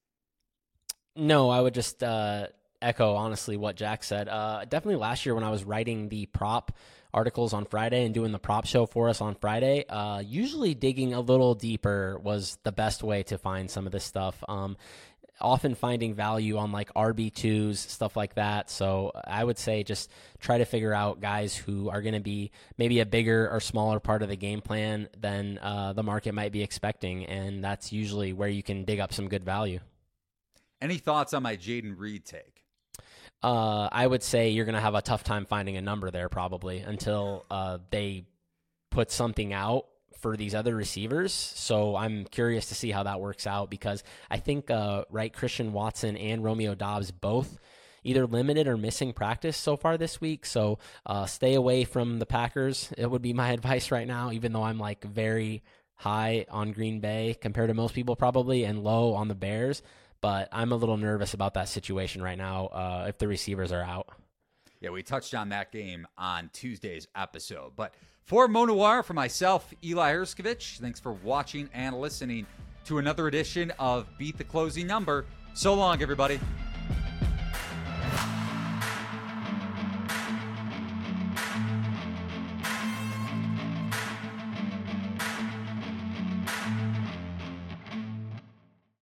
No, I would just uh, echo honestly what Jack said. Uh, definitely last year when I was writing the prop articles on Friday and doing the prop show for us on Friday, uh, usually digging a little deeper was the best way to find some of this stuff. Um, often finding value on like RB2s, stuff like that. So I would say just try to figure out guys who are going to be maybe a bigger or smaller part of the game plan than uh, the market might be expecting. And that's usually where you can dig up some good value. Any thoughts on my Jayden Reed take? Uh, I would say you're going to have a tough time finding a number there probably until uh, they put something out for these other receivers. So I'm curious to see how that works out because I think, uh, right, Christian Watson and Romeo Doubs both either limited or missing practice so far this week. So uh, stay away from the Packers. It would be my advice right now, even though I'm like very high on Green Bay compared to most people probably and low on the Bears. But I'm a little nervous about that situation right now uh, if the receivers are out. Yeah, we touched on that game on Tuesday's episode. But for Mo Nuwwarah, for myself, Eli Hershkovich, thanks for watching and listening to another edition of Beat the Closing Number. So long, everybody.